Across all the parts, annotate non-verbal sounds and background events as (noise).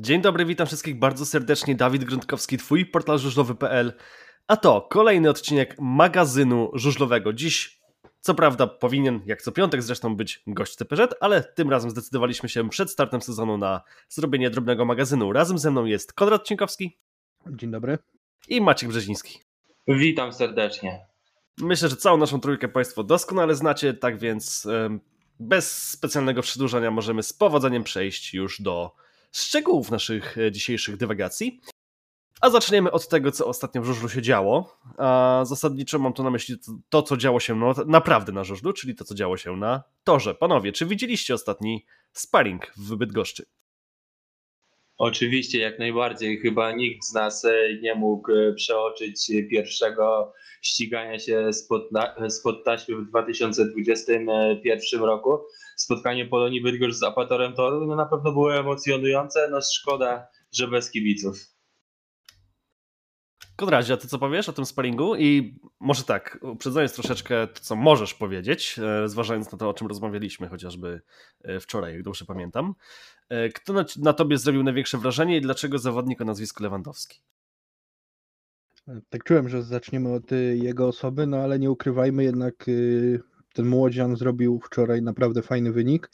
Dzień dobry, witam wszystkich bardzo serdecznie. Dawid Gruntkowski, twój portal żużlowy.pl. A to kolejny odcinek magazynu żużlowego. Dziś, co prawda, powinien, jak co piątek zresztą, być gość CPZ, ale tym razem zdecydowaliśmy się przed startem sezonu na zrobienie drobnego magazynu. Razem ze mną jest Konrad Cienkowski. Dzień dobry. I Maciek Brzeziński. Witam serdecznie. Myślę, że całą naszą trójkę Państwo doskonale znacie, tak więc bez specjalnego przedłużania możemy z powodzeniem przejść już do szczegółów naszych e, dzisiejszych dywagacji. A zaczniemy od tego, co ostatnio w żużlu się działo. A zasadniczo mam tu na myśli to, co działo się no, naprawdę na żużlu, czyli to, co działo się na torze. Panowie, czy widzieliście ostatni sparring w Bydgoszczy? Oczywiście, jak najbardziej. Chyba nikt z nas e, nie mógł e, przeoczyć pierwszego ścigania się spod, spod taśmy w 2021 roku. Spotkanie Polonii Bydgoszcz z Apatorem Toru no na pewno było emocjonujące, no szkoda, że bez kibiców. Konradzie, a ty co powiesz o tym sparingu? I może tak, uprzedzając troszeczkę to, co możesz powiedzieć, e, zważając na to, o czym rozmawialiśmy chociażby wczoraj, jak dobrze pamiętam. Kto na, na tobie zrobił największe wrażenie i dlaczego zawodnik o nazwisku Lewandowski? Tak czułem, że zaczniemy od jego osoby, no ale nie ukrywajmy, jednak ten młodzian zrobił wczoraj naprawdę fajny wynik.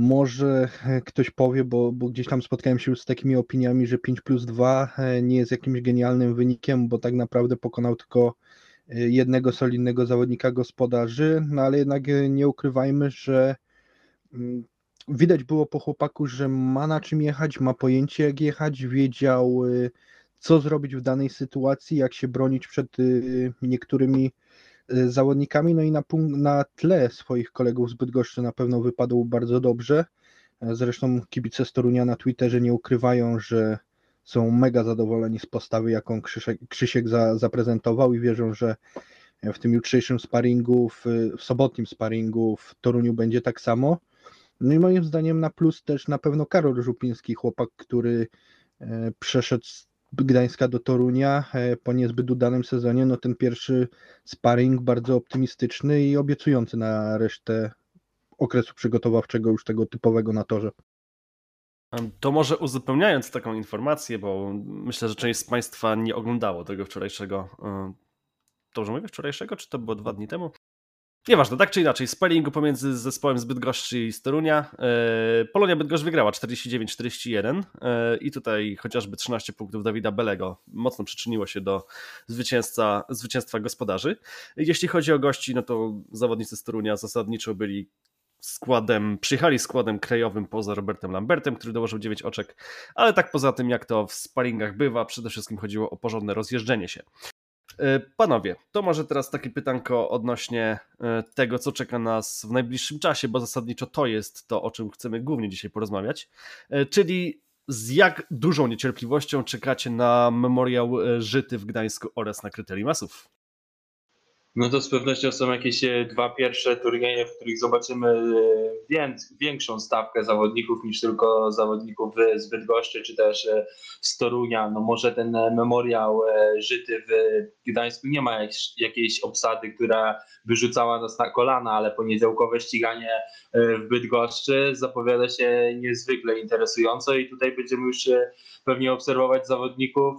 Może e, ktoś powie, bo, bo gdzieś tam spotkałem się już z takimi opiniami, że 5 plus 2 e, nie jest jakimś genialnym wynikiem, bo tak naprawdę pokonał tylko e, jednego solidnego zawodnika gospodarzy, no ale jednak nie ukrywajmy, że mm, widać było po chłopaku, że ma na czym jechać, ma pojęcie jak jechać, wiedział co zrobić w danej sytuacji, jak się bronić przed niektórymi zawodnikami, no i na, na tle swoich kolegów z Bydgoszczy na pewno wypadł bardzo dobrze. Zresztą kibice Storunia na Twitterze nie ukrywają, że są mega zadowoleni z postawy, jaką Krzysiek, Krzysiek za, zaprezentował i wierzą, że w tym jutrzejszym sparingu, w, w sobotnim sparingu w Toruniu będzie tak samo. No i moim zdaniem na plus też na pewno Karol Żupiński, chłopak, który e, przeszedł Gdańska do Torunia e, po niezbyt udanym sezonie, no ten pierwszy sparring bardzo optymistyczny i obiecujący na resztę okresu przygotowawczego już tego typowego na torze. To może uzupełniając taką informację, bo myślę, że część z Państwa nie oglądało tego wczorajszego, dobrze mówię, wczorajszego, czy to było dwa dni temu? Nieważne, tak czy inaczej, sparingu pomiędzy zespołem z Bydgoszczy i z Torunia. E, Polonia Bydgoszcz wygrała 49-41 e, i tutaj chociażby 13 punktów Dawida Belego mocno przyczyniło się do zwycięstwa, zwycięstwa gospodarzy. Jeśli chodzi o gości, no to zawodnicy z Torunia zasadniczo byli składem, przyjechali składem krajowym poza Robertem Lambertem, który dołożył 9 oczek, ale tak poza tym jak to w sparingach bywa, przede wszystkim chodziło o porządne rozjeżdżenie się. E, panowie, to może teraz takie pytanko odnośnie e, tego, co czeka nas w najbliższym czasie, bo zasadniczo to jest to, o czym chcemy głównie dzisiaj porozmawiać, e, czyli z jak dużą niecierpliwością czekacie na memoriał Żyty w Gdańsku oraz na kryterium masów? No to z pewnością są jakieś e, dwa pierwsze turnieje, w których zobaczymy e, większą stawkę zawodników niż tylko zawodników z Bydgoszczy czy też e, z Torunia. No może ten memoriał żyty w Gdańsku nie ma jakiejś obsady, która wyrzucała nas na kolana, ale poniedziałkowe ściganie w Bydgoszczy zapowiada się niezwykle interesująco i tutaj będziemy już pewnie obserwować zawodników,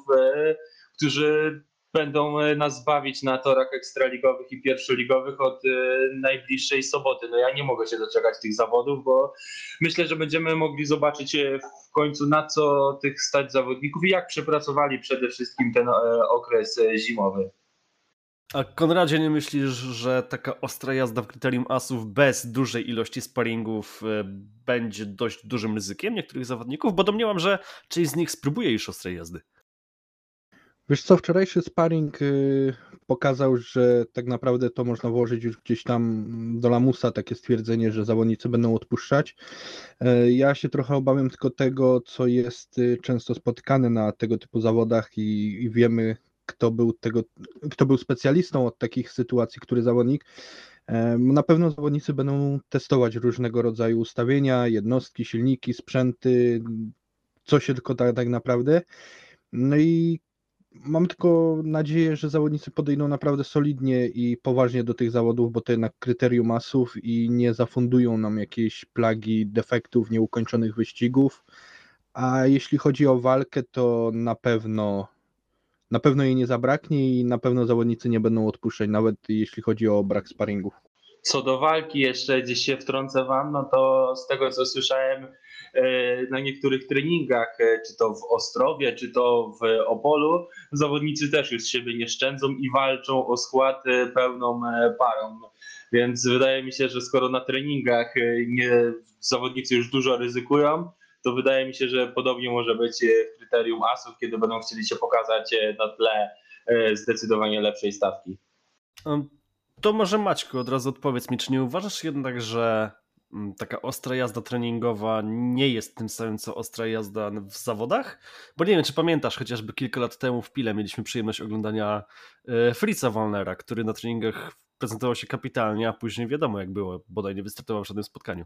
którzy będą e, nas bawić na torach ekstraligowych i pierwszoligowych od e, najbliższej soboty. No ja nie mogę się doczekać tych zawodów, bo myślę, że będziemy mogli zobaczyć e, w końcu na co tych stać zawodników i jak przepracowali przede wszystkim ten okres zimowy. A Konradzie, nie myślisz, że taka ostra jazda w kryterium asów bez dużej ilości sparingów będzie dość dużym ryzykiem niektórych zawodników? Bo domniemam, że część z nich spróbuje już ostrej jazdy. Wiesz co, wczorajszy sparring y, pokazał, że tak naprawdę to można włożyć już gdzieś tam do lamusa takie stwierdzenie, że zawodnicy będą odpuszczać. E, ja się trochę obawiam tylko tego, co jest y, często spotykane na tego typu zawodach i, i wiemy, kto był, tego, kto był specjalistą od takich sytuacji, który zawodnik. E, na pewno zawodnicy będą testować różnego rodzaju ustawienia, jednostki, silniki, sprzęty, co się tylko da tak naprawdę. No i Mam tylko nadzieję, że zawodnicy podejdą naprawdę solidnie i poważnie do tych zawodów, bo to jednak kryterium masów i nie zafundują nam jakiejś plagi defektów, nieukończonych wyścigów, A jeśli chodzi o walkę, to na pewno na pewno jej nie zabraknie i na pewno zawodnicy nie będą odpuszczać, nawet jeśli chodzi o brak sparingów. Co do walki, jeszcze gdzieś się wtrącę wam, no to z tego co słyszałem na niektórych treningach, e, czy to w Ostrowie, czy to w Opolu, zawodnicy też już siebie nie szczędzą i walczą o skład e, pełną parą. Więc wydaje mi się, że skoro na treningach nie, zawodnicy już dużo ryzykują, to wydaje mi się, że podobnie może być w kryterium asów, kiedy będą chcieli się pokazać na tle zdecydowanie lepszej stawki. To może Maćku, od razu odpowiedz mi, czy nie uważasz jednak, że taka ostra jazda treningowa nie jest tym samym, co ostra jazda w zawodach? Bo nie wiem, czy pamiętasz, chociażby kilka lat temu w Pile mieliśmy przyjemność oglądania e, Fritza Wallnera, który na treningach prezentował się kapitalnie, a później wiadomo jak było, bodaj nie wystartował w żadnym spotkaniu.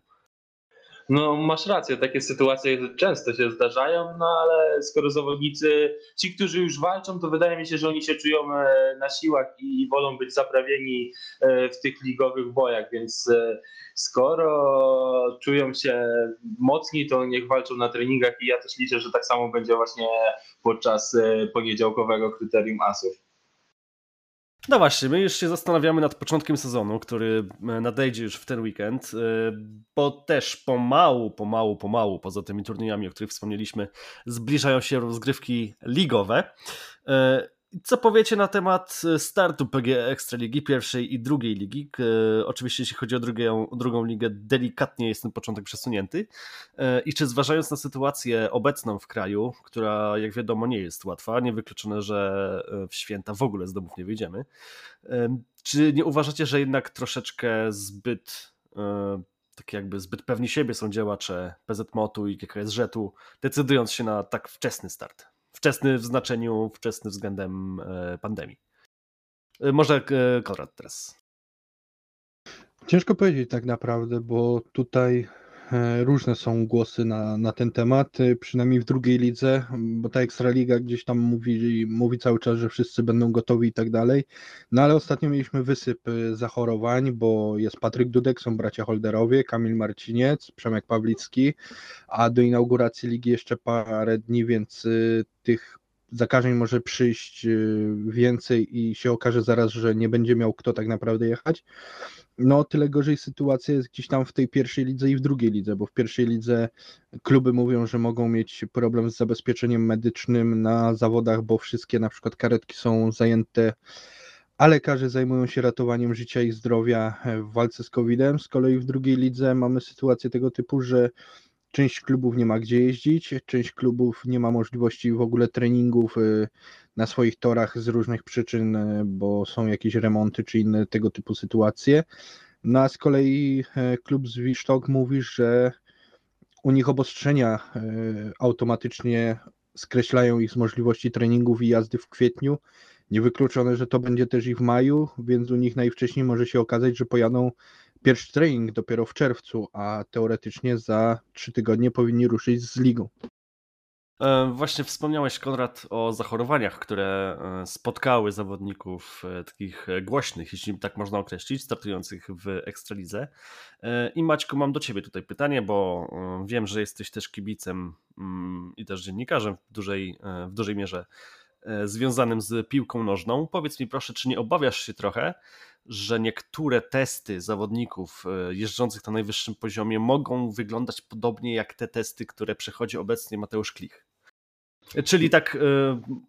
No masz rację, takie sytuacje często się zdarzają, no ale skoro zawodnicy, ci, którzy już walczą, to wydaje mi się, że oni się czują e, na siłach i wolą być zaprawieni e, w tych ligowych bojach, więc e, skoro czują się mocni, to niech walczą na treningach i ja też liczę, że tak samo będzie właśnie podczas poniedziałkowego kryterium asów. No właśnie, my już się zastanawiamy nad początkiem sezonu, który e, nadejdzie już w ten weekend, e, bo też pomału, pomału, pomału, poza tymi turniejami, o których wspomnieliśmy, zbliżają się rozgrywki ligowe. Co powiecie na temat e, startu PG Ekstraligi pierwszej i drugiej ligi? E, oczywiście jeśli chodzi o drugą, drugą ligę, delikatnie jest ten początek przesunięty. E, I czy zważając na sytuację obecną w kraju, która jak wiadomo nie jest łatwa, niewykluczone, że w święta w ogóle z domów nie wyjdziemy, czy nie uważacie, że jednak troszeczkę zbyt tak jakby zbyt pewni siebie są działacze PZMOT-u i GKS-u, decydując się na tak wczesny start? Wczesny w znaczeniu, wczesny względem e, pandemii. E, może e, Konrad teraz. Ciężko powiedzieć tak naprawdę, bo tutaj różne są głosy na, na ten temat, przynajmniej w drugiej lidze, bo ta Ekstraliga gdzieś tam mówi, mówi cały czas, że wszyscy będą gotowi i tak dalej. No ale ostatnio mieliśmy wysyp zachorowań, bo jest Patryk Dudek, są bracia Holderowie, Kamil Marciniec, Przemek Pawlicki, a do inauguracji ligi jeszcze parę dni, więc tych zakażeń może przyjść y, więcej i się okaże zaraz, że nie będzie miał kto tak naprawdę jechać. No, tyle gorzej sytuacja jest gdzieś tam w tej pierwszej lidze i w drugiej lidze, bo w pierwszej lidze kluby mówią, że mogą mieć problem z zabezpieczeniem medycznym na zawodach, bo wszystkie na przykład karetki są zajęte, a lekarze zajmują się ratowaniem życia i zdrowia w walce z COVID-em. Z kolei w drugiej lidze mamy sytuację tego typu, że Część klubów nie ma gdzie jeździć, część klubów nie ma możliwości w ogóle treningów y, na swoich torach z różnych przyczyn, y, bo są jakieś remonty czy inne tego typu sytuacje. No a z kolei y, klub z Wisztok mówi, że u nich obostrzenia automatycznie skreślają ich z możliwości treningów i jazdy w kwietniu. Niewykluczone, że to będzie też i w maju, więc u nich najwcześniej może się okazać, że pojadą Pierwszy trening dopiero w czerwcu, a teoretycznie za trzy tygodnie powinni ruszyć z ligą. E, właśnie wspomniałeś, Konrad, o zachorowaniach, które e, spotkały zawodników e, takich głośnych, jeśli tak można określić, startujących w Ekstralidze. I Maćku, mam do Ciebie tutaj pytanie, bo wiem, że jesteś też kibicem mm, i też dziennikarzem w dużej, w dużej mierze związanym z piłką nożną. Powiedz mi proszę, czy nie obawiasz się trochę, że niektóre testy zawodników e, jeżdżących na najwyższym poziomie mogą wyglądać podobnie jak te testy, które przechodzi obecnie Mateusz Klich. Czyli tak e,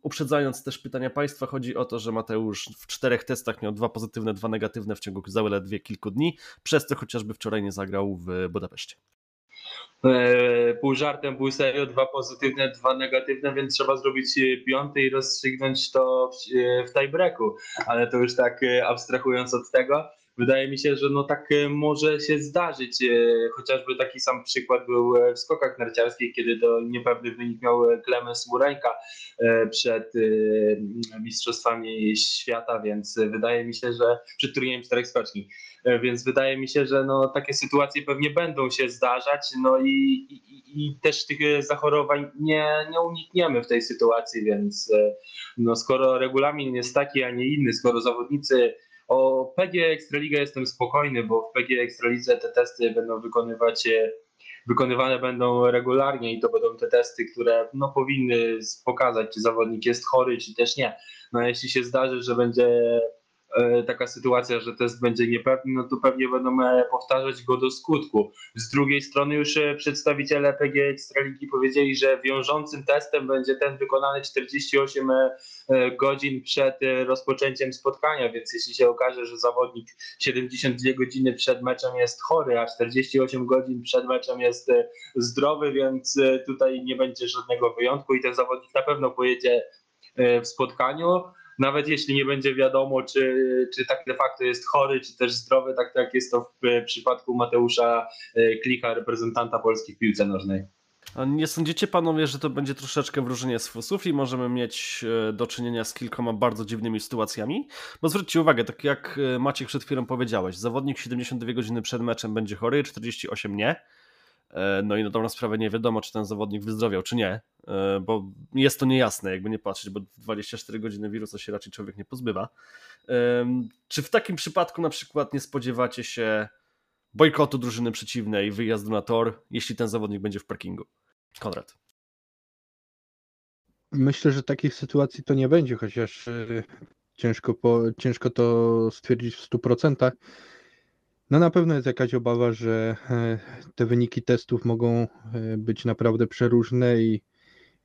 uprzedzając też pytania Państwa, chodzi o to, że Mateusz w czterech testach miał dwa pozytywne, dwa negatywne w ciągu zaledwie kilku dni, przez co chociażby wczoraj nie zagrał w Budapeszcie. E, pół żartem, pół serio, dwa pozytywne, dwa negatywne, więc trzeba zrobić e, piąty i rozstrzygnąć to w, e, w tiebreaku. Ale to już tak abstrahując od tego, wydaje mi się, że no tak może się zdarzyć. Chociażby taki sam przykład był w skokach narciarskich, kiedy to niepewny wynik miał Klemens Mureńka przed Mistrzostwami Świata, więc wydaje mi się, że przed turniejem czterech skoczni. E, więc wydaje mi się, że no, takie sytuacje pewnie będą się zdarzać, no i, i, i też tych zachorowań nie, nie unikniemy w tej sytuacji, więc e, no, skoro regulamin jest taki, a nie inny, skoro zawodnicy o PG Ekstraliga jestem spokojny, bo w PG Ekstralidze te testy będą wykonywać wykonywane będą regularnie i to będą te testy, które no, powinny pokazać, czy zawodnik jest chory, czy też nie. No jeśli się zdarzy, że będzie E, taka sytuacja, że test będzie niepewny, no to pewnie będą e, powtarzać go do skutku. Z drugiej strony już e, przedstawiciele PG Ekstraligi powiedzieli, że wiążącym testem będzie ten wykonany 48 godzin przed rozpoczęciem spotkania, więc jeśli się okaże, że zawodnik 72 godziny przed meczem jest chory, a 48 godzin przed meczem jest zdrowy, więc tutaj nie będzie żadnego wyjątku i ten zawodnik na pewno pojedzie w spotkaniu nawet jeśli nie będzie wiadomo, czy, czy tak de facto jest chory, czy też zdrowy, tak jak jest to w przypadku Mateusza e, Klika, reprezentanta Polski w piłce nożnej. A nie sądzicie panowie, że to będzie troszeczkę wróżenie z fusów i możemy mieć e, do czynienia z kilkoma bardzo dziwnymi sytuacjami? Bo zwróćcie uwagę, tak jak e, Maciek przed chwilą powiedziałeś, zawodnik 72 godziny przed meczem będzie chory, 48 nie. E, no i na dobrą sprawę nie wiadomo, czy ten zawodnik wyzdrowiał, czy nie, e, bo jest to niejasne, jakby nie patrzeć, bo 24 godziny wirusa się raczej człowiek nie pozbywa. Czy w takim przypadku na przykład nie spodziewacie się bojkotu drużyny przeciwnej, wyjazdu na tor, jeśli ten zawodnik będzie w parkingu? Konrad. Myślę, że takich sytuacji to nie będzie, chociaż e, ciężko, po, ciężko to stwierdzić w 100%. No na pewno jest jakaś obawa, że e, te wyniki testów mogą e, być naprawdę przeróżne i,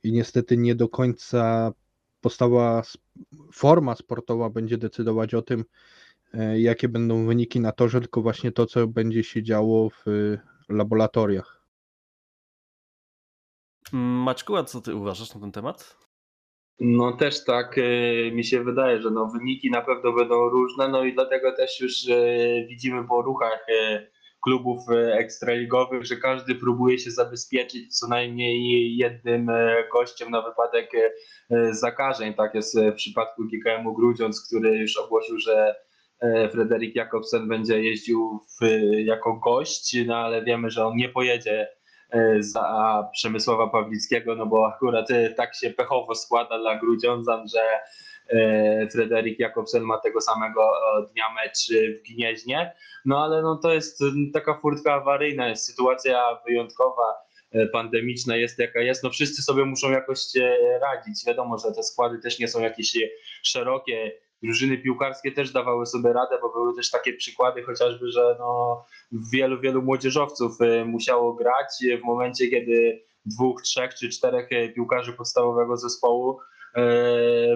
i niestety nie do końca postawa, forma sportowa będzie decydować o tym, e, jakie będą wyniki na torze, tylko właśnie to, co będzie się działo w laboratoriach. Maćku, a co ty uważasz na ten temat? No też tak e, mi się wydaje, że no wyniki na pewno będą różne, no i dlatego też już e, widzimy po ruchach e, klubów ekstraligowych, że każdy próbuje się zabezpieczyć co najmniej jednym gościem na wypadek zakażeń. Tak jest w przypadku GKM-u Grudziądz, który już ogłosił, że Frederik Jakobsen będzie jeździł w, jako gość, no ale wiemy, że on nie pojedzie za Przemysława Pawlickiego, no bo akurat e, tak się pechowo składa dla Grudziądzan, że e, Frederik Jakobsen ma tego samego dnia mecz w Gnieźnie, no ale no to jest taka furtka awaryjna, jest sytuacja wyjątkowa, pandemiczna jest jaka jest, no wszyscy sobie muszą jakoś radzić, wiadomo, że te składy też nie są jakieś szerokie, drużyny piłkarskie też dawały sobie radę, bo były też takie przykłady chociażby, że no, wielu, wielu młodzieżowców y, musiało grać w momencie, kiedy dwóch, trzech czy czterech piłkarzy podstawowego zespołu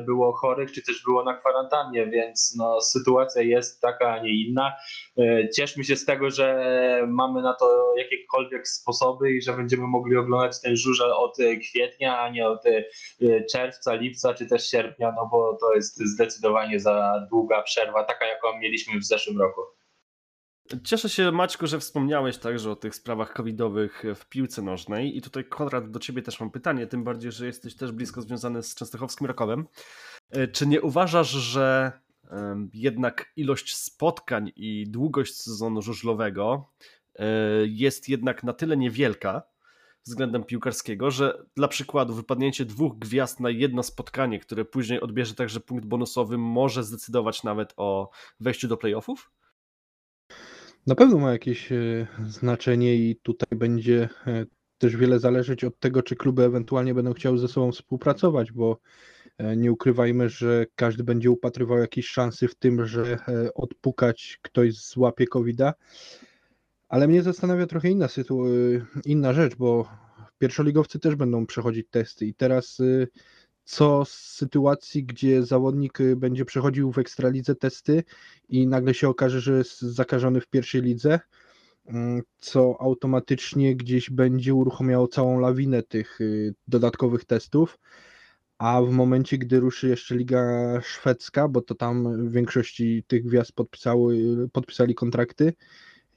było chorych, czy też było na kwarantannie, więc no, sytuacja jest taka, a nie inna. E, cieszmy się z tego, że mamy na to jakiekolwiek sposoby i że będziemy mogli oglądać ten żurzel od kwietnia, a nie od e, czerwca, lipca czy też sierpnia, no bo to jest zdecydowanie za długa przerwa, taka jaką mieliśmy w zeszłym roku. Cieszę się, Maćku, że wspomniałeś także o tych sprawach covidowych w piłce nożnej. I tutaj, Konrad, do ciebie też mam pytanie, tym bardziej, że jesteś też blisko związany z Częstochowskim Rakowem. E, czy nie uważasz, że jednak ilość spotkań i długość sezonu żużlowego e, jest jednak na tyle niewielka względem piłkarskiego, że dla przykładu wypadnięcie dwóch gwiazd na jedno spotkanie, które później odbierze także punkt bonusowy, może zdecydować nawet o wejściu do playoffów? Na pewno ma jakieś e, znaczenie i tutaj będzie e, też wiele zależeć od tego, czy kluby ewentualnie będą chciały ze sobą współpracować, bo e, nie ukrywajmy, że każdy będzie upatrywał jakieś szansy w tym, że odpukać ktoś złapie COVID-a. Ale mnie zastanawia trochę inna, sytu- inna rzecz, bo pierwszoligowcy też będą przechodzić testy i teraz co z sytuacji, gdzie zawodnik y, będzie przechodził w ekstralidze testy i nagle się okaże, że jest zakażony w pierwszej lidze, mm, co automatycznie gdzieś będzie uruchamiało całą lawinę tych y, dodatkowych testów. A w momencie, gdy ruszy jeszcze Liga Szwedzka, bo to tam w większości tych gwiazd podpisały, podpisali kontrakty,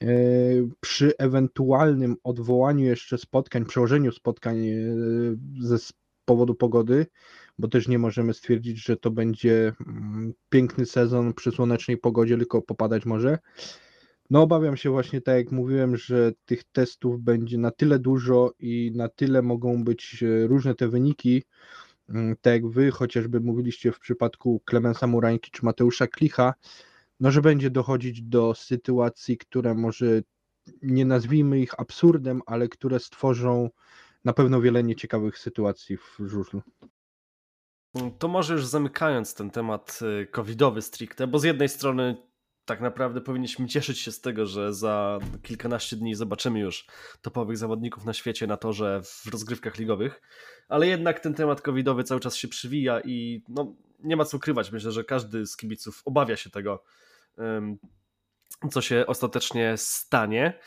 y, przy ewentualnym odwołaniu jeszcze spotkań, przełożeniu spotkań ze powodu pogody, bo też nie możemy stwierdzić, że to będzie mm, piękny sezon przy słonecznej pogodzie, tylko popadać może. No obawiam się właśnie, tak jak mówiłem, że tych testów będzie na tyle dużo i na tyle mogą być e, różne te wyniki, mm, tak jak wy chociażby mówiliście w przypadku Klemensa Murańki czy Mateusza Klicha, no że będzie dochodzić do sytuacji, która może nie nazwijmy ich absurdem, ale które stworzą na pewno wiele nieciekawych sytuacji w żużlu. To może już zamykając ten temat y, covidowy stricte, bo z jednej strony tak naprawdę powinniśmy cieszyć się z tego, że za kilkanaście dni zobaczymy już topowych zawodników na świecie na torze w rozgrywkach ligowych, ale jednak ten temat covidowy cały czas się przywija i no, nie ma co ukrywać. Myślę, że każdy z kibiców obawia się tego, co się ostatecznie stanie.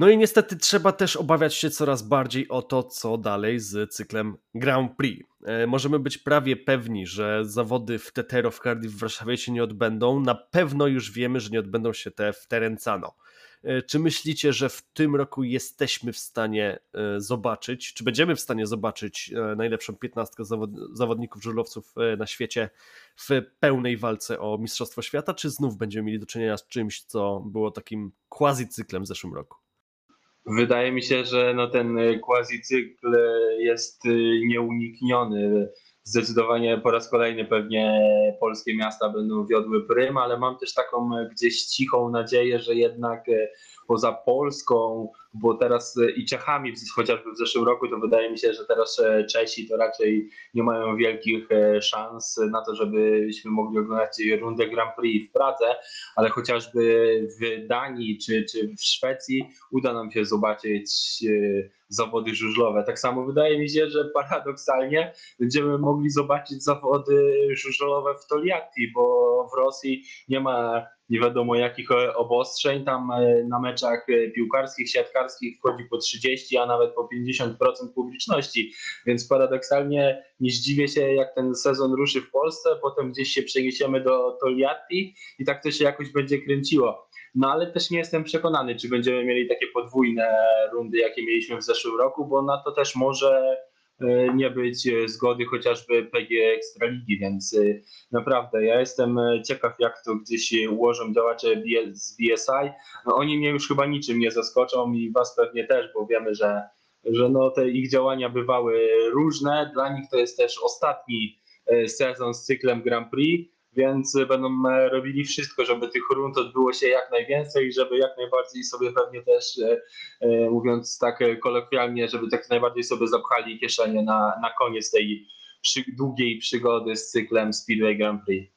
No i niestety trzeba też obawiać się coraz bardziej o to, co dalej z cyklem Grand Prix. E, możemy być prawie pewni, że zawody w Tetero w Cardiff w Warszawie się nie odbędą. Na pewno już wiemy, że nie odbędą się te w Terencano. E, czy myślicie, że w tym roku jesteśmy w stanie e, zobaczyć, czy będziemy w stanie zobaczyć najlepszą piętnastkę zawodników żużlowców na świecie w pełnej walce o Mistrzostwo Świata, czy znów będziemy mieli do czynienia z czymś, co było takim quasi cyklem w zeszłym roku? Wydaje mi się, że no ten quasi cykl jest nieunikniony. Zdecydowanie po raz kolejny pewnie polskie miasta będą wiodły prym, ale mam też taką gdzieś cichą nadzieję, że jednak poza Polską, bo teraz e, i Czechami, chociażby w zeszłym roku, to wydaje mi się, że teraz e, Czesi to raczej nie mają wielkich e, szans na to, żebyśmy mogli oglądać rundę Grand Prix w Pradze, ale chociażby w Danii czy, czy w Szwecji uda nam się zobaczyć zawody żużlowe. Tak samo wydaje mi się, że paradoksalnie będziemy mogli zobaczyć zawody żużlowe w Toliati, bo w Rosji nie ma nie wiadomo jakich obostrzeń. Tam e, na meczach e, piłkarskich, siatkarskich wchodzi po 30, a nawet po 50% publiczności. Więc paradoksalnie nie zdziwię się, jak ten sezon ruszy w Polsce, potem gdzieś się przeniesiemy do Toliati i tak to się jakoś będzie kręciło. No ale też nie jestem przekonany, czy będziemy mieli takie podwójne rundy, jakie mieliśmy w zeszłym roku, bo na to też może E, nie być e, zgody chociażby PG Ekstraligi, więc e, naprawdę ja jestem ciekaw, jak to gdzieś ułożą działacze z BSI. No, oni mnie już chyba niczym nie zaskoczą i was pewnie też, bo wiemy, że, że no, te ich działania bywały różne. Dla nich to jest też ostatni sezon z cyklem Grand Prix więc będą e, robili wszystko, żeby tych rund odbyło się jak najwięcej, żeby jak najbardziej sobie pewnie też, e, e, mówiąc tak kolokwialnie, żeby tak najbardziej sobie zapchali kieszenie na, na koniec tej przy, długiej przygody z cyklem Speedway Grand Prix.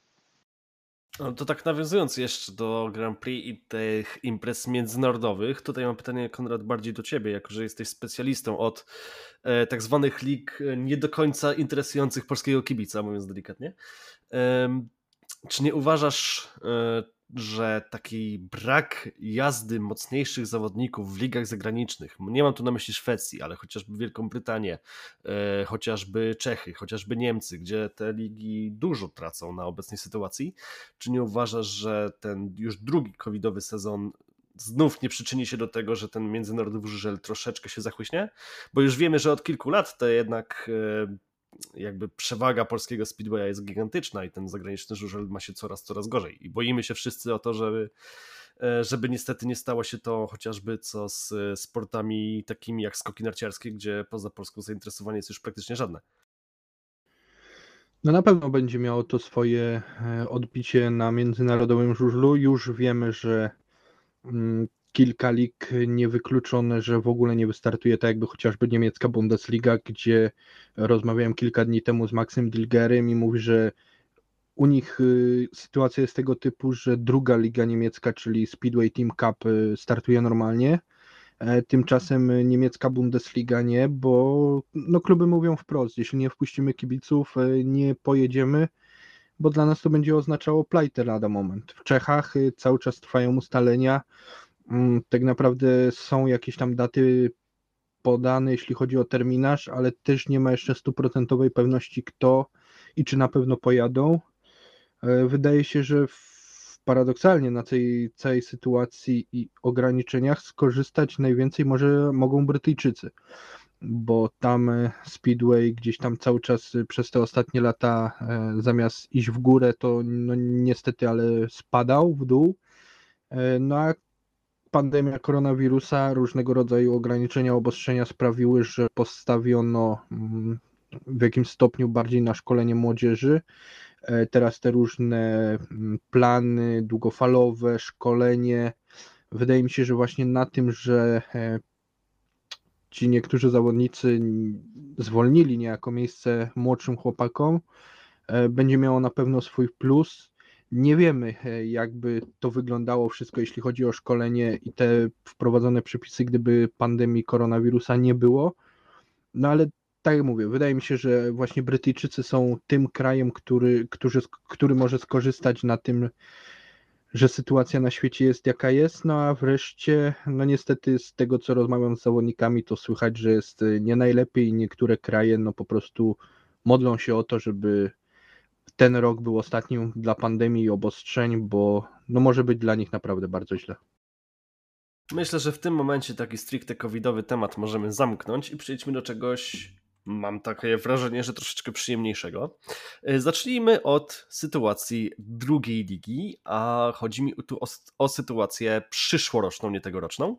No to tak nawiązując jeszcze do Grand Prix i tych imprez międzynarodowych, tutaj mam pytanie, Konrad, bardziej do ciebie, jako że jesteś specjalistą od e, tak zwanych lig nie do końca interesujących polskiego kibica, mówiąc delikatnie. E, czy nie uważasz, e, że taki brak jazdy mocniejszych zawodników w ligach zagranicznych, nie mam tu na myśli Szwecji, ale chociażby Wielką Brytanię, e, chociażby Czechy, chociażby Niemcy, gdzie te ligi dużo tracą na obecnej sytuacji, czy nie uważasz, że ten już drugi covidowy sezon znów nie przyczyni się do tego, że ten międzynarodowy żużel troszeczkę się zachłyśnie? Bo już wiemy, że od kilku lat te jednak e, jakby przewaga polskiego speedwaya jest gigantyczna i ten zagraniczny żużel ma się coraz, coraz gorzej. I boimy się wszyscy o to, żeby, e, żeby niestety nie stało się to chociażby co z e, sportami takimi jak skoki narciarskie, gdzie poza Polską zainteresowanie jest już praktycznie żadne. No na pewno będzie miało to swoje e, odbicie na międzynarodowym żużlu. Już wiemy, że mm, kilka lig niewykluczone, że w ogóle nie wystartuje, tak jakby chociażby niemiecka Bundesliga, gdzie rozmawiałem kilka dni temu z Maxem Dilgerem i mówi, że u nich y, sytuacja jest tego typu, że druga liga niemiecka, czyli Speedway Team Cup y, startuje normalnie, e, tymczasem niemiecka Bundesliga nie, bo no, kluby mówią wprost, jeśli nie wpuścimy kibiców, e, nie pojedziemy, bo dla nas to będzie oznaczało plajtę lada moment. W Czechach y, cały czas trwają ustalenia, tak naprawdę są jakieś tam daty podane, jeśli chodzi o terminarz, ale też nie ma jeszcze stuprocentowej pewności, kto i czy na pewno pojadą. E, wydaje się, że paradoksalnie na tej całej sytuacji i ograniczeniach skorzystać najwięcej może mogą Brytyjczycy, bo tam e, Speedway gdzieś tam cały czas przez te ostatnie lata e, zamiast iść w górę, to no niestety, ale spadał w dół. No a pandemia koronawirusa, różnego rodzaju ograniczenia, obostrzenia sprawiły, że postawiono mm, w jakimś stopniu bardziej na szkolenie młodzieży. E, teraz te różne mm, plany długofalowe, szkolenie wydaje mi się, że właśnie na tym, że e, ci niektórzy zawodnicy zwolnili niejako miejsce młodszym chłopakom, e, będzie miało na pewno swój plus. Nie wiemy, e, jakby to wyglądało wszystko, jeśli chodzi o szkolenie i te wprowadzone przepisy, gdyby pandemii koronawirusa nie było. No ale tak jak mówię, wydaje mi się, że właśnie Brytyjczycy są tym krajem, który, który, który może skorzystać na tym, że sytuacja na świecie jest jaka jest, no a wreszcie, no niestety z tego co rozmawiam z zawodnikami, to słychać, że jest nie najlepiej niektóre kraje no po prostu modlą się o to, żeby ten rok był ostatnim dla pandemii i obostrzeń, bo no może być dla nich naprawdę bardzo źle. Myślę, że w tym momencie taki stricte covidowy temat możemy zamknąć i przejdźmy do czegoś mam takie wrażenie, że troszeczkę przyjemniejszego. E, zacznijmy od sytuacji drugiej ligi, a chodzi mi tu o, o sytuację przyszłoroczną, nie tegoroczną.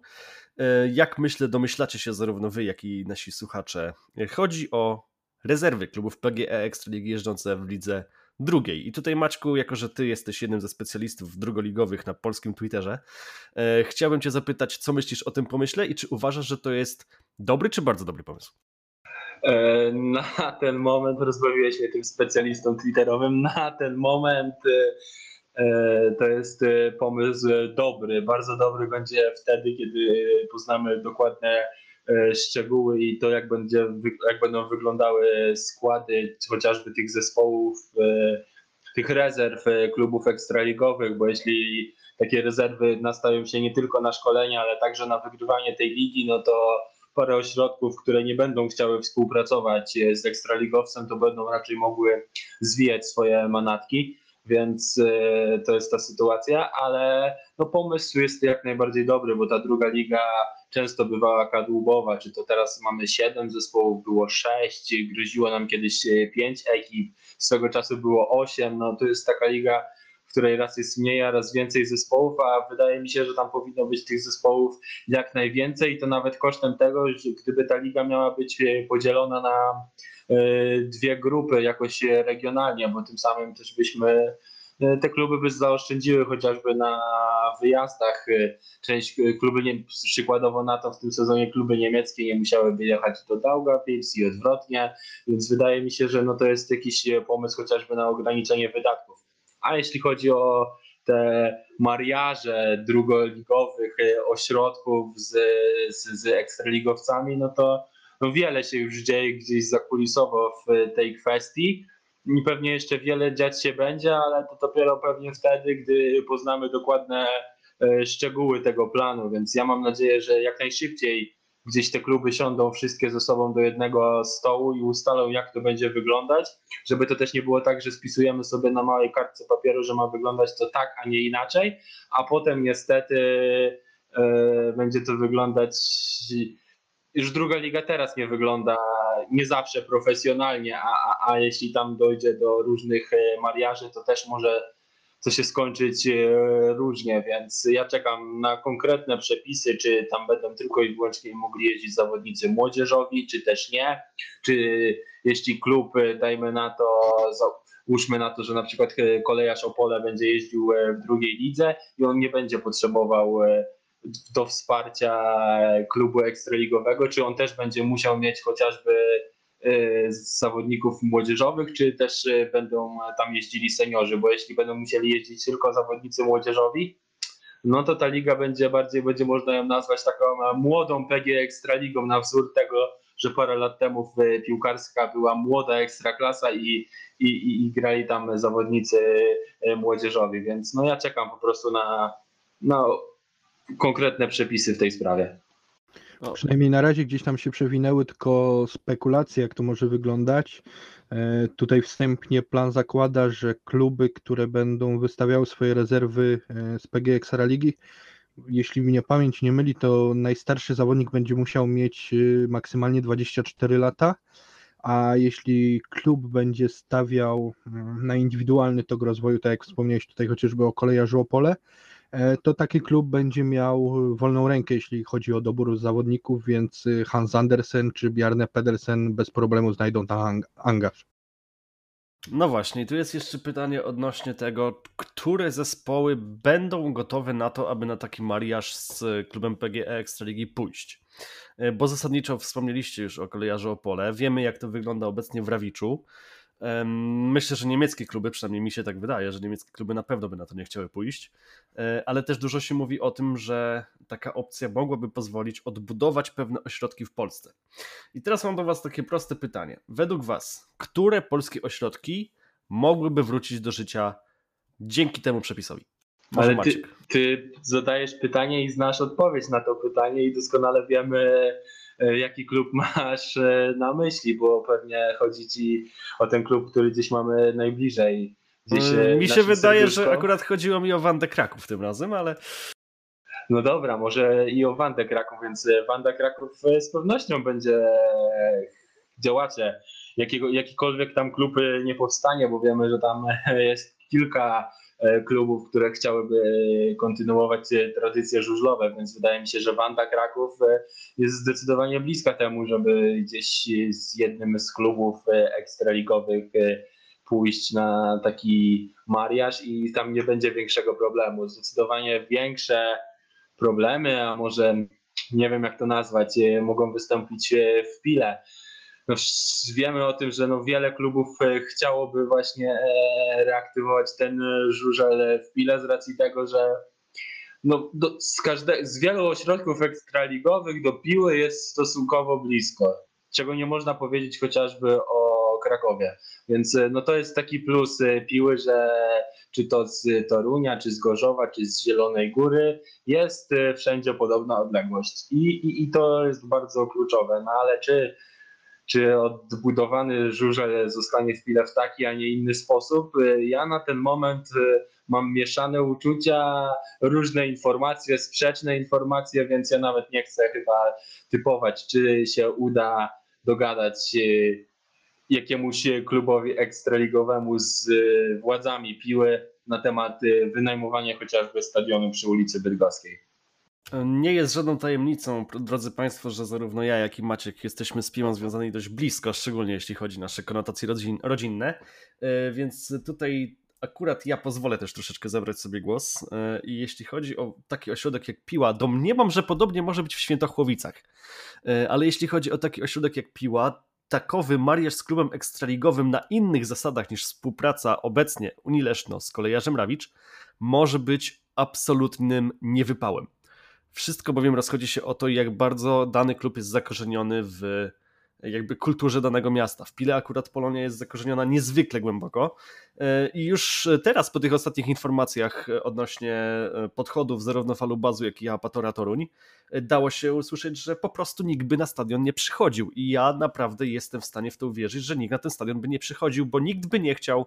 E, jak myślę, domyślacie się zarówno wy, jak i nasi słuchacze. Chodzi o rezerwy klubów PGE Ekstraligi jeżdżące w lidze drugiej. I tutaj Maćku, jako że ty jesteś jednym ze specjalistów drugoligowych na polskim Twitterze, e, chciałbym cię zapytać, co myślisz o tym pomyśle i czy uważasz, że to jest dobry czy bardzo dobry pomysł? E, na ten moment rozbawiłeś mnie tym specjalistą twitterowym. Na ten moment e, to jest pomysł dobry. Bardzo dobry będzie wtedy, kiedy poznamy dokładne e, szczegóły i to, jak, będzie, jak będą wyglądały składy chociażby tych zespołów, tych rezerw klubów ekstraligowych, bo jeśli takie rezerwy nastawią się nie tylko na szkolenia, ale także na wygrywanie tej ligi, no to parę ośrodków, które nie będą chciały współpracować e, z ekstraligowcem, to będą raczej mogły zwijać swoje manatki, więc e, to jest ta sytuacja, ale no pomysł jest jak najbardziej dobry, bo ta druga liga często bywała kadłubowa, czy to teraz mamy 7 zespołów, było 6, groziło nam kiedyś 5 e, ekip, swego czasu było 8, no to jest taka liga, której raz jest mniej, a raz więcej zespołów, a wydaje mi się, że tam powinno być tych zespołów jak najwięcej i to nawet kosztem tego, że gdyby ta liga miała być e, podzielona na e, dwie grupy jakoś regionalnie, bo tym samym też byśmy e, te kluby by zaoszczędziły chociażby na wyjazdach. Część kluby, nie, przykładowo na to w tym sezonie kluby niemieckie nie musiałyby jechać do Daugavpils i odwrotnie, więc wydaje mi się, że no to jest jakiś pomysł chociażby na ograniczenie wydatków. A jeśli chodzi o te mariaże drugoligowych e, ośrodków z, z, z ekstraligowcami, no to no wiele się już dzieje gdzieś zakulisowo w tej kwestii. I pewnie jeszcze wiele dziać się będzie, ale to dopiero pewnie wtedy, gdy poznamy dokładne e, szczegóły tego planu. Więc ja mam nadzieję, że jak najszybciej gdzieś te kluby siądą wszystkie ze sobą do jednego stołu i ustalą, jak to będzie wyglądać, żeby to też nie było tak, że spisujemy sobie na małej kartce papieru, że ma wyglądać to tak, a nie inaczej, a potem niestety e, będzie to wyglądać. Już druga liga teraz nie wygląda nie zawsze profesjonalnie, a, a, a jeśli tam dojdzie do różnych e, mariaży, to też może co się skończyć e, różnie, więc ja czekam na konkretne przepisy, czy tam będą tylko i wyłącznie mogli jeździć zawodnicy młodzieżowi, czy też nie, czy jeśli klub, e, dajmy na to, załóżmy na to, że na przykład e, kolejarz Opole będzie jeździł w drugiej lidze i on nie będzie potrzebował do wsparcia klubu ekstraligowego, czy on też będzie musiał mieć chociażby z zawodników młodzieżowych, czy też e, będą tam jeździli seniorzy, bo jeśli będą musieli jeździć tylko zawodnicy młodzieżowi, no to ta liga będzie bardziej, będzie można ją nazwać taką e, młodą PG Ekstraligą na wzór tego, że parę lat temu piłkarska była młoda ekstraklasa i, i, i, i grali tam zawodnicy młodzieżowi, więc no ja czekam po prostu na, na konkretne przepisy w tej sprawie. No. Przynajmniej na razie gdzieś tam się przewinęły tylko spekulacje, jak to może wyglądać. E, tutaj wstępnie plan zakłada, że kluby, które będą wystawiały swoje rezerwy e, z PG Ekstraligi, jeśli mnie pamięć nie myli, to najstarszy zawodnik będzie musiał mieć e, maksymalnie 24 lata, a jeśli klub będzie stawiał na indywidualny tok rozwoju, tak jak wspomniałeś tutaj chociażby o kolejarzu Opole, to taki klub będzie miał wolną rękę, jeśli chodzi o dobór zawodników, więc y, Hans Andersen czy Bjarne Pedersen bez problemu znajdą tam angaż. No właśnie, tu jest jeszcze pytanie odnośnie tego, które zespoły będą gotowe na to, aby na taki mariaż z klubem PGE Ekstraligi pójść. E, bo zasadniczo wspomnieliście już o kolejarzu Opole, wiemy jak to wygląda obecnie w Rawiczu. Myślę, że niemieckie kluby, przynajmniej mi się tak wydaje, że niemieckie kluby na pewno by na to nie chciały pójść, e, ale też dużo się mówi o tym, że taka opcja mogłaby pozwolić odbudować pewne ośrodki w Polsce. I teraz mam do Was takie proste pytanie. Według Was, które polskie ośrodki mogłyby wrócić do życia dzięki temu przepisowi? Może Ale ty, ty zadajesz pytanie i znasz odpowiedź na to pytanie i doskonale wiemy, jaki klub (laughs) masz e, na myśli, bo pewnie chodzi ci o ten klub, który gdzieś mamy najbliżej. Gdzieś e, mi się wydaje, serduszko. że akurat chodziło mi o Wandę Kraków tym razem, ale... No dobra, może i o Wandę Kraków, więc Wanda Kraków z pewnością będzie działacze. Jakiego, jakikolwiek tam klub nie powstanie, bo wiemy, że tam jest kilka E, klubów, które chciałyby kontynuować tradycje żużlowe, więc wydaje mi się, że Wanda Kraków e, jest zdecydowanie bliska temu, żeby gdzieś z jednym z klubów e, ekstraligowych pójść na taki mariaż i tam nie będzie większego problemu. Zdecydowanie większe problemy, a może nie wiem jak to nazwać, mogą wystąpić w Pile no, wiemy o tym, że no, wiele klubów e, chciałoby właśnie e, reaktywować ten e, żużel w pile z racji tego, że no, do, z, każde, z wielu ośrodków ekstraligowych do piły jest stosunkowo blisko, czego nie można powiedzieć chociażby o Krakowie. Więc no, to jest taki plus piły, że czy to z Torunia, czy z Gorzowa, czy z Zielonej Góry jest wszędzie podobna odległość. I, i, i to jest bardzo kluczowe. No ale czy czy odbudowany żurzel zostanie chwilę w taki, a nie inny sposób. Ja na ten moment y, mam mieszane uczucia, różne informacje, sprzeczne informacje, więc ja nawet nie chcę chyba typować, czy się uda dogadać y, jakiemuś klubowi ekstraligowemu z władzami piły na temat wynajmowania chociażby stadionu przy ulicy Bydgoskiej. Nie jest żadną tajemnicą, drodzy Państwo, że zarówno ja, jak i Maciek jesteśmy z piłą związani dość blisko, szczególnie jeśli chodzi o nasze konotacje rodzin, rodzinne, e, więc tutaj akurat ja pozwolę też troszeczkę zabrać sobie głos. E, I jeśli chodzi o taki ośrodek jak Piła, domniemam, że podobnie może być w Świętochłowicach, e, ale jeśli chodzi o taki ośrodek jak Piła, takowy mariaż z klubem ekstraligowym na innych zasadach niż współpraca obecnie Unii Leszno z kolejarzem Rawicz może być absolutnym niewypałem. Wszystko bowiem rozchodzi się o to, jak bardzo dany klub jest zakorzeniony w jakby kulturze danego miasta. W Pile akurat Polonia jest zakorzeniona niezwykle głęboko e, i już teraz po tych ostatnich informacjach odnośnie e, podchodów zarówno Falubazu, jak i Apatora Toruń e, dało się usłyszeć, że po prostu nikt by na stadion nie przychodził i ja naprawdę jestem w stanie w to uwierzyć, że nikt na ten stadion by nie przychodził, bo nikt by nie chciał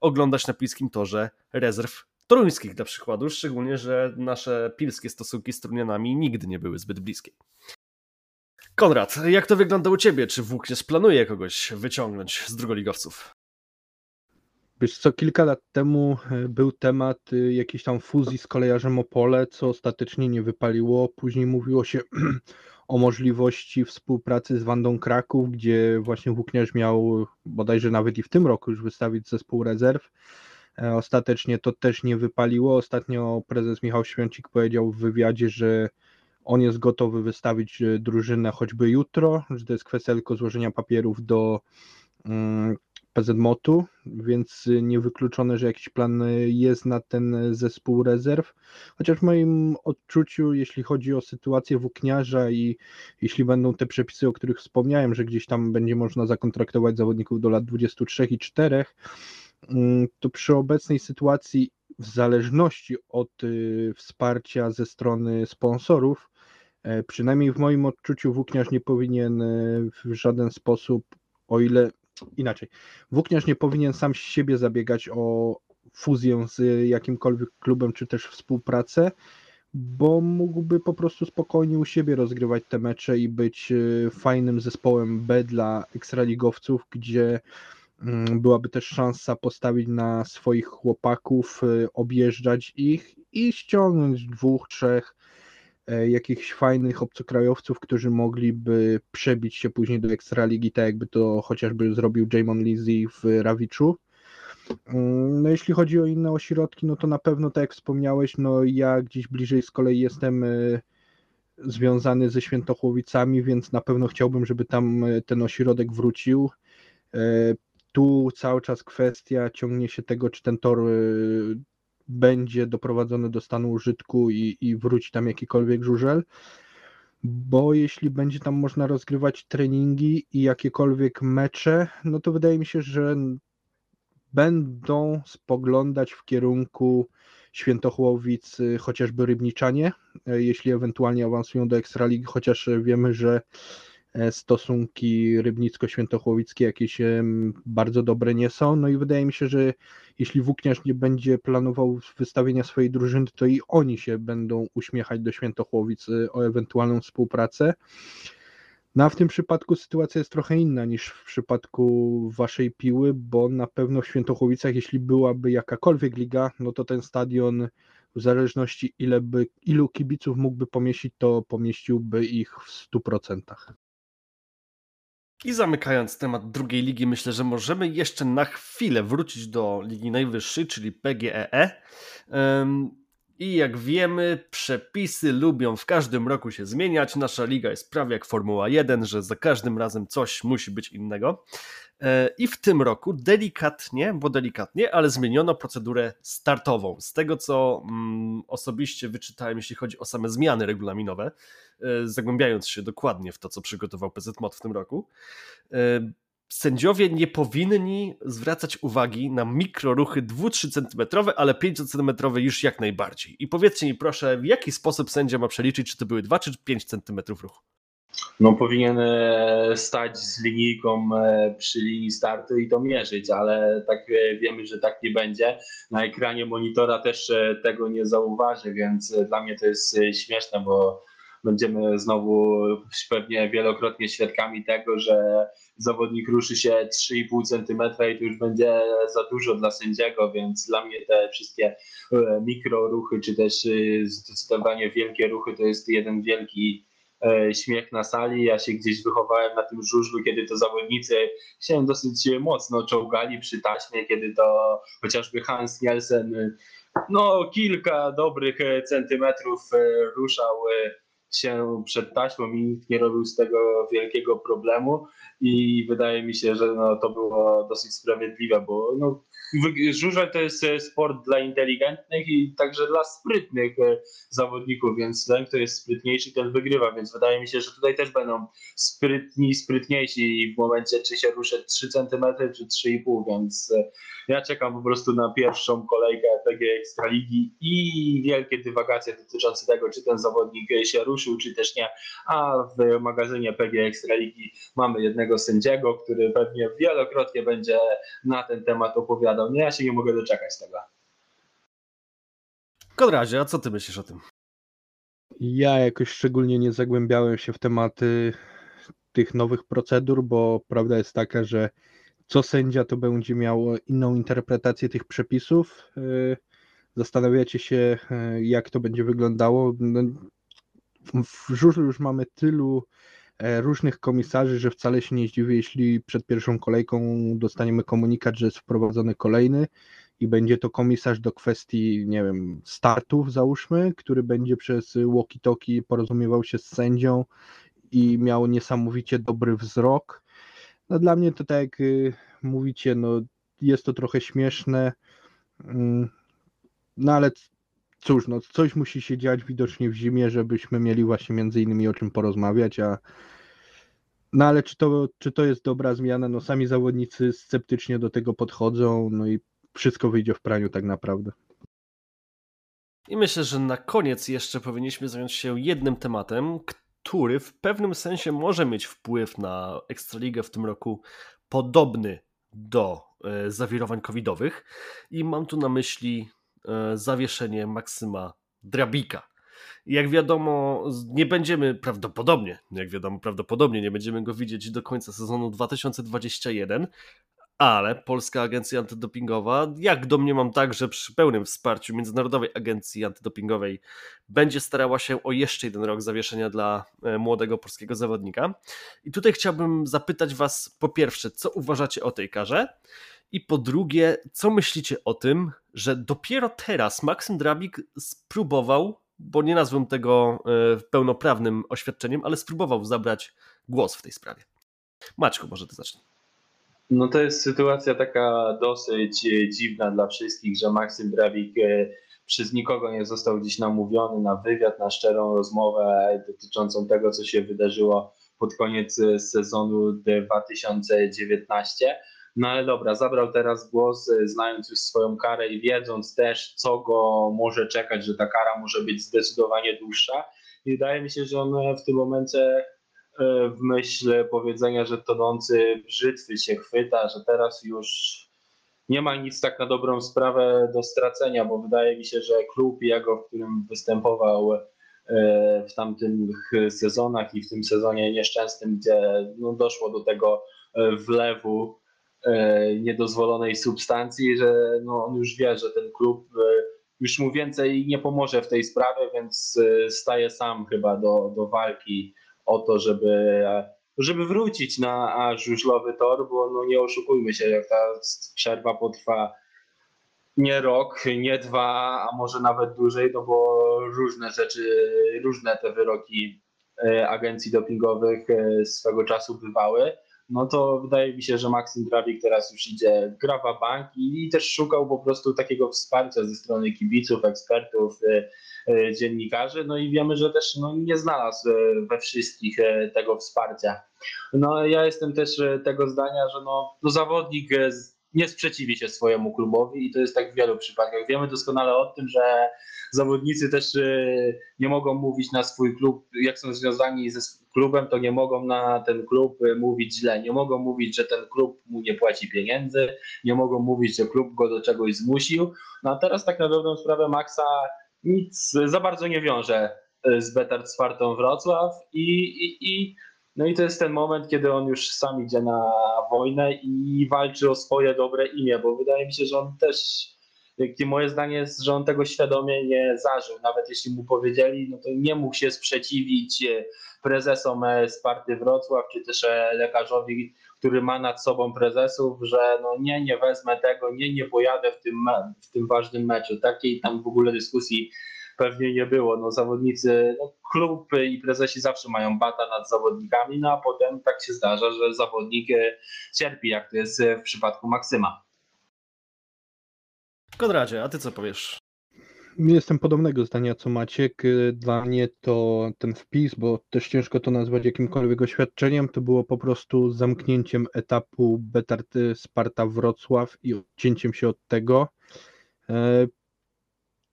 oglądać na Pilskim Torze rezerw toruńskich dla przykładu, szczególnie, że nasze pilskie stosunki z Torunianami nigdy nie były zbyt bliskie. Konrad, jak to wygląda u Ciebie? Czy Włókniarz planuje kogoś wyciągnąć z drugoligowców? Wiesz co, kilka lat temu e, był temat e, jakiejś tam fuzji z kolejarzem Opole, co ostatecznie nie wypaliło. Później mówiło się (clears throat) o możliwości współpracy z Wandą Kraków, gdzie właśnie Włókniarz miał bodajże nawet i w tym roku już wystawić zespół rezerw. E, ostatecznie to też nie wypaliło. Ostatnio prezes Michał Świącik powiedział w wywiadzie, że on jest gotowy wystawić e, drużynę choćby jutro, że to jest kwestia tylko złożenia papierów do mm, PZMOT-u, więc niewykluczone, że jakiś plan jest na ten zespół rezerw. Chociaż w moim odczuciu, jeśli chodzi o sytuację włókniarza i jeśli będą te przepisy, o których wspomniałem, że gdzieś tam będzie można zakontraktować zawodników do lat 23 i 4, Mm, to przy obecnej sytuacji, w zależności od y, wsparcia ze strony sponsorów, e, przynajmniej w moim odczuciu, włókniarz nie powinien e, w żaden sposób, o ile inaczej, włókniarz nie powinien sam siebie zabiegać o fuzję z jakimkolwiek klubem, czy też współpracę, bo mógłby po prostu spokojnie u siebie rozgrywać te mecze i być e, fajnym zespołem B dla ekstraligowców, gdzie Mm, byłaby też szansa postawić na swoich chłopaków, y, objeżdżać ich i ściągnąć dwóch, trzech e, jakichś fajnych obcokrajowców, którzy mogliby przebić się później do Ekstraligi, tak jakby to chociażby zrobił Jamon Lizzy w Rawiczu. Mm, no jeśli chodzi o inne ośrodki, no to na pewno tak jak wspomniałeś, no ja gdzieś bliżej z kolei jestem y, związany ze Świętochłowicami, więc na pewno chciałbym, żeby tam y, ten ośrodek wrócił. Y, tu cały czas kwestia ciągnie się tego, czy ten tor będzie doprowadzony do stanu użytku i, i wróci tam jakikolwiek żużel bo jeśli będzie tam można rozgrywać treningi i jakiekolwiek mecze, no to wydaje mi się, że będą spoglądać w kierunku Świętochłowic chociażby Rybniczanie, e, jeśli ewentualnie awansują do Ekstraligi, chociaż wiemy, że stosunki rybnicko-świętochłowickie jakieś bardzo dobre nie są. No i wydaje mi się, że jeśli Włókniarz nie będzie planował wystawienia swojej drużyny, to i oni się będą uśmiechać do Świętochłowic e, o ewentualną współpracę. No a w tym przypadku sytuacja jest trochę inna niż w przypadku waszej piły, bo na pewno w Świętochłowicach, jeśli byłaby jakakolwiek liga, no to ten stadion w zależności ile by, ilu kibiców mógłby pomieścić, to pomieściłby ich w 100%. I zamykając temat drugiej ligi, myślę, że możemy jeszcze na chwilę wrócić do ligi najwyższej, czyli PGEE. I jak wiemy, przepisy lubią w każdym roku się zmieniać. Nasza liga jest prawie jak Formuła 1, że za każdym razem coś musi być innego. E, I w tym roku delikatnie, bo delikatnie, ale zmieniono procedurę startową. Z tego co mm, osobiście wyczytałem, jeśli chodzi o same zmiany regulaminowe, e, zagłębiając się dokładnie w to, co przygotował PZMOD w tym roku, e, sędziowie nie powinni zwracać uwagi na mikroruchy 2-3 cm, ale 5 cm już jak najbardziej. I powiedzcie mi proszę, w jaki sposób sędzia ma przeliczyć, czy to były 2 czy 5 cm ruchu? No powinien e, stać z linijką e, przy linii startu i to mierzyć, ale tak e, wiemy, że tak nie będzie. Na ekranie monitora też tego nie zauważy, więc dla mnie to jest śmieszne, bo będziemy znowu pewnie wielokrotnie świadkami tego, że zawodnik ruszy się 3,5 cm i to już będzie za dużo dla sędziego, więc dla mnie te wszystkie mikroruchy, czy też zdecydowanie wielkie ruchy to jest jeden wielki śmiech na sali. Ja się gdzieś wychowałem na tym żużlu, kiedy to zawodnicy się dosyć mocno czołgali przy taśmie, kiedy to chociażby Hans Nielsen no kilka dobrych centymetrów ruszał się przed taśmą i nikt nie robił z tego wielkiego problemu i wydaje mi się, że no, to było dosyć sprawiedliwe, bo no, żużel to jest e, sport dla inteligentnych i także dla sprytnych e, zawodników, więc ten, kto jest sprytniejszy, ten wygrywa, więc wydaje mi się, że tutaj też będą sprytni, sprytniejsi w momencie, czy się ruszę 3 cm, czy 3,5, więc e, ja czekam po prostu na pierwszą kolejkę PG Ekstraligi i wielkie dywagacje dotyczące tego, czy ten zawodnik się ruszył, czy też nie, a w magazynie PG Ekstraligi mamy jednego sędziego, który pewnie wielokrotnie będzie na ten temat opowiadał opowiadał. Nie, ja się nie mogę doczekać tego. Konradzie, a co ty myślisz o tym? Ja jakoś szczególnie nie zagłębiałem się w tematy tych nowych procedur, bo prawda jest taka, że co sędzia to będzie miał inną interpretację tych przepisów. Y, zastanawiacie się, y, jak to będzie wyglądało. No, w żużlu już mamy tylu E, różnych komisarzy, że wcale się nie zdziwię, jeśli przed pierwszą kolejką dostaniemy komunikat, że jest wprowadzony kolejny i będzie to komisarz do kwestii, nie wiem, startów załóżmy, który będzie przez walkie-talkie porozumiewał się z sędzią i miał niesamowicie dobry wzrok. No dla mnie to tak jak y, mówicie, no jest to trochę śmieszne, mm, no ale cóż, no coś musi się dziać widocznie w zimie, żebyśmy mieli właśnie między innymi o czym porozmawiać, a no ale czy to, czy to jest dobra zmiana? No sami zawodnicy sceptycznie do tego podchodzą, no i wszystko wyjdzie w praniu tak naprawdę. I myślę, że na koniec jeszcze powinniśmy zająć się jednym tematem, który w pewnym sensie może mieć wpływ na Ekstraligę w tym roku podobny do e, zawirowań covidowych i mam tu na myśli zawieszenie Maksyma Drabika. Jak wiadomo, nie będziemy prawdopodobnie, jak wiadomo, prawdopodobnie nie będziemy go widzieć do końca sezonu 2021, ale Polska Agencja Antydopingowa, jak domniemam także przy pełnym wsparciu Międzynarodowej Agencji Antydopingowej, będzie starała się o jeszcze jeden rok zawieszenia dla e, młodego polskiego zawodnika. I tutaj chciałbym zapytać Was po pierwsze, co uważacie o tej karze? I po drugie, co myślicie o tym, że dopiero teraz Maksym Drabik spróbował, bo nie nazwę tego e, pełnoprawnym oświadczeniem, ale spróbował zabrać głos w tej sprawie. Maćku, może ty zacznij. No to jest sytuacja taka dosyć dziwna dla wszystkich, że Maksym Drabik e, przez nikogo nie został dziś namówiony na wywiad, na szczerą rozmowę dotyczącą tego, co się wydarzyło pod koniec sezonu 2019. No ale dobra, zabrał teraz głos, znając już swoją karę i wiedząc też, co go może czekać, że ta kara może być zdecydowanie dłuższa. I wydaje mi się, że on w tym momencie e, w myśl powiedzenia, że tonący brzytwy się chwyta, że teraz już nie ma nic tak na dobrą sprawę do stracenia, bo wydaje mi się, że klub jego, w którym występował e, w tamtych sezonach i w tym sezonie nieszczęsnym, gdzie no, doszło do tego e, wlewu e, niedozwolonej substancji, że no, on już wie, że ten klub już mu więcej nie pomoże w tej sprawie, więc staje sam chyba do, do walki o to, żeby żeby wrócić na żużlowy tor, bo no nie oszukujmy się, jak ta przerwa potrwa nie rok, nie dwa, a może nawet dłużej, no bo różne rzeczy, różne te wyroki e, agencji dopingowych e, swego czasu bywały, no to wydaje mi się, że Maksim Drawik teraz już idzie, grawa bank i też szukał po prostu takiego wsparcia ze strony kibiców, ekspertów, e, E, dziennikarzy, no i wiemy, że też no, nie znalazł e, we wszystkich tego wsparcia. No ja jestem też tego zdania, że no, no zawodnik nie sprzeciwi się swojemu klubowi i to jest tak w wielu przypadkach. Wiemy doskonale o tym, że zawodnicy też nie mogą mówić na swój klub, jak są związani ze klubem, to nie mogą na ten klub mówić źle. Nie mogą mówić, że ten klub mu nie płaci pieniędzy, nie mogą mówić, że klub go do czegoś zmusił. No a teraz tak na dobrą sprawę Maxa nic za bardzo nie wiąże e, z Betard Spartą Wrocław i, i, i no i to jest ten moment, kiedy on już sam idzie na wojnę i walczy o swoje dobre imię, bo wydaje mi się, że on też, jakie moje zdanie jest, że on tego świadomie nie zażył. Nawet jeśli mu powiedzieli, no to nie mógł się sprzeciwić e, prezesom e, Sparty Wrocław, czy też lekarzowi, który ma nad sobą prezesów, że no nie, nie wezmę tego, nie, nie pojadę w tym, w tym ważnym meczu. Takiej tam w ogóle dyskusji pewnie nie było. No zawodnicy, no klub i prezesi zawsze mają bata nad zawodnikami, no a potem tak się zdarza, że zawodnik e, cierpi, jak to jest w przypadku Maksyma. Konradzie, a ty co powiesz? Jestem podobnego zdania co Maciek. Dla mnie to ten wpis, bo też ciężko to nazwać jakimkolwiek oświadczeniem, to było po prostu zamknięciem etapu Betarty Sparta Wrocław i odcięciem się od tego.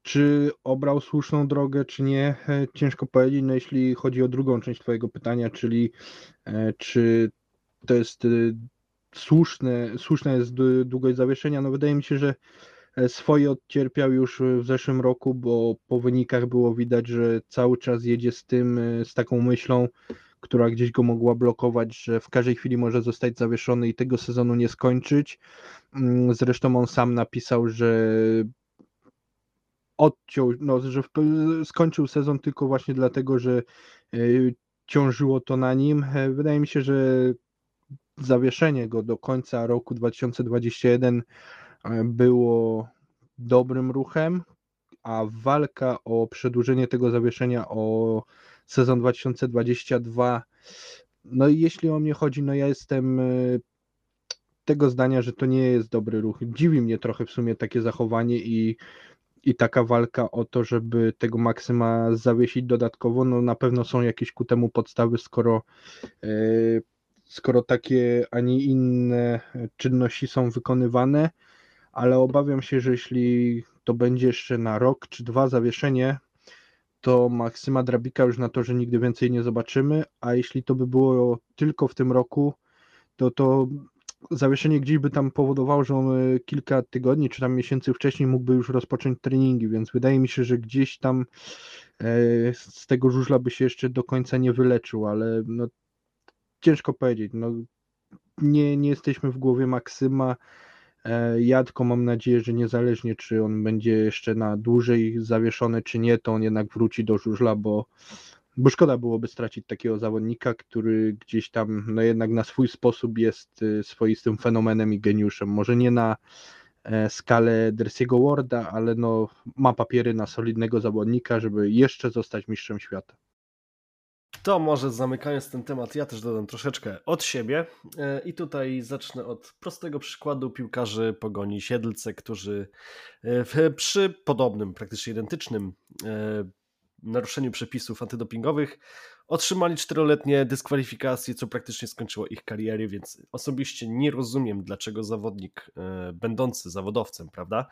E, czy obrał słuszną drogę, czy nie, e, ciężko powiedzieć. No jeśli chodzi o drugą część Twojego pytania, czyli e, czy to jest słuszne, słuszna jest długość zawieszenia, no wydaje mi się, że E, swoje odcierpiał już w zeszłym roku, bo po wynikach było widać, że cały czas jedzie z tym, e, z taką myślą, która gdzieś go mogła blokować, że w każdej chwili może zostać zawieszony i tego sezonu nie skończyć. Mm, zresztą on sam napisał, że odciął, no, że skończył sezon tylko właśnie dlatego, że e, ciążyło to na nim. Wydaje mi się, że zawieszenie go do końca roku 2021 było dobrym ruchem, a walka o przedłużenie tego zawieszenia o sezon 2022, no i jeśli o mnie chodzi, no ja jestem e, tego zdania, że to nie jest dobry ruch. Dziwi mnie trochę w sumie takie zachowanie i, i taka walka o to, żeby tego maksyma zawiesić dodatkowo. No na pewno są jakieś ku temu podstawy, skoro, e, skoro takie, a nie inne czynności są wykonywane ale obawiam się, że jeśli to będzie jeszcze na rok czy dwa zawieszenie, to Maksyma Drabika już na to, że nigdy więcej nie zobaczymy, a jeśli to by było tylko w tym roku, to to zawieszenie gdzieś by tam powodowało, że on e, kilka tygodni czy tam miesięcy wcześniej mógłby już rozpocząć treningi, więc wydaje mi się, że gdzieś tam e, z tego żużla by się jeszcze do końca nie wyleczył, ale no, ciężko powiedzieć. No, nie, nie jesteśmy w głowie Maksyma, E, ja tylko mam nadzieję, że niezależnie czy on będzie jeszcze na dłużej zawieszony, czy nie, to on jednak wróci do żużla, bo bo szkoda byłoby stracić takiego zawodnika, który gdzieś tam no jednak na swój sposób jest y, swoistym fenomenem i geniuszem. Może nie na e, skalę Dersiego Warda, ale no ma papiery na solidnego zawodnika, żeby jeszcze zostać mistrzem świata. To może zamykając ten temat, ja też dodam troszeczkę od siebie E, i tutaj zacznę od prostego przykładu piłkarzy Pogoni Siedlce, którzy e, przy podobnym, praktycznie identycznym naruszeniu przepisów antydopingowych otrzymali czteroletnie dyskwalifikacje, co praktycznie skończyło ich kariery, więc osobiście nie rozumiem, dlaczego zawodnik e, będący zawodowcem, prawda,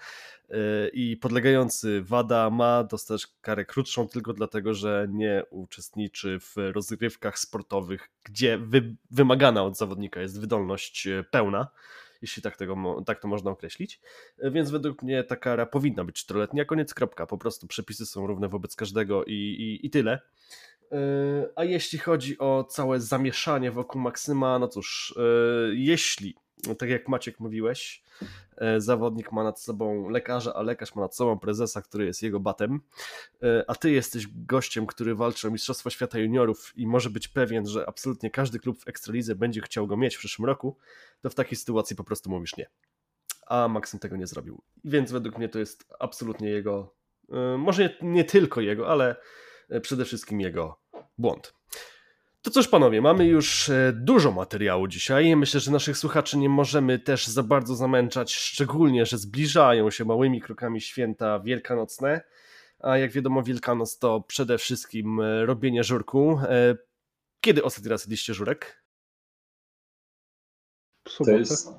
e, i podlegający WADA ma dostać karę krótszą tylko dlatego, że nie uczestniczy w rozgrywkach sportowych, gdzie wy, wymagana od zawodnika jest wydolność e, pełna jeśli tak, tego, tak to można określić. E, Więc według mnie ta kara powinna być czteroletnia, koniec, kropka. Po prostu przepisy są równe wobec każdego i, i, i tyle. E, A jeśli chodzi o całe zamieszanie wokół Maksyma, no cóż, e, jeśli, tak jak Maciek mówiłeś, e, zawodnik ma nad sobą lekarza, a lekarz ma nad sobą prezesa, który jest jego batem, e, a ty jesteś gościem, który walczy o Mistrzostwo Świata Juniorów i może być pewien, że absolutnie każdy klub w Ekstralidze będzie chciał go mieć w przyszłym roku, to w takiej sytuacji po prostu mówisz nie. A Maksym tego nie zrobił. Więc według mnie to jest absolutnie jego, e, może nie, tylko jego, ale przede wszystkim jego błąd. To cóż, panowie, mamy już e, dużo materiału dzisiaj. Myślę, że naszych słuchaczy nie możemy też za bardzo zamęczać, szczególnie, że zbliżają się małymi krokami święta wielkanocne. A jak wiadomo, Wielkanoc to przede wszystkim e, robienie żurku. E, Kiedy ostatni raz jedliście żurek? W To jest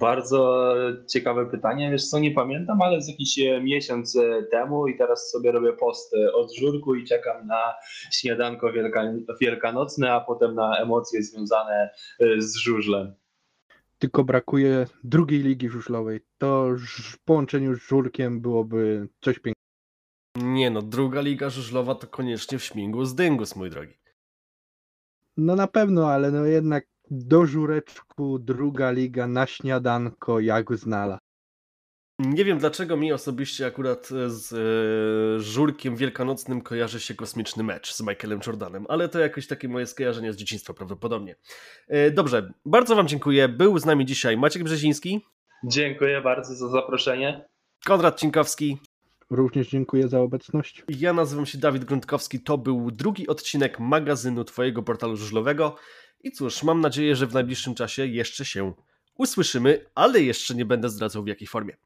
bardzo ciekawe pytanie. Wiesz co, nie pamiętam, ale z jakiś e, miesiąc e, temu i teraz sobie robię post e, od żurku i czekam na śniadanko wielka, wielkanocne, a potem na emocje związane z żużlem. Tylko brakuje drugiej ligi żużlowej. To w połączeniu z żurkiem byłoby coś pięknego. Nie no, druga liga żużlowa to koniecznie w śmigu z dyngus, mój drogi. No na pewno, ale no jednak do żureczku druga liga na śniadanko jak znala. Nie wiem dlaczego mi osobiście akurat z e, żurkiem wielkanocnym kojarzy się kosmiczny mecz z Michaelem Jordanem, ale to jakieś takie moje skojarzenie z dzieciństwa prawdopodobnie. E, dobrze, bardzo wam dziękuję. Był z nami dzisiaj Maciek Brzeziński, Dziękuję bardzo za zaproszenie. Konrad Cinkowski, Również dziękuję za obecność. ja nazywam się Dawid Grundkowski. To był drugi odcinek magazynu Twojego portalu żużlowego. I cóż, mam nadzieję, że w najbliższym czasie jeszcze się usłyszymy, ale jeszcze nie będę zdradzał w jakiej formie.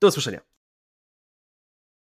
Do usłyszenia.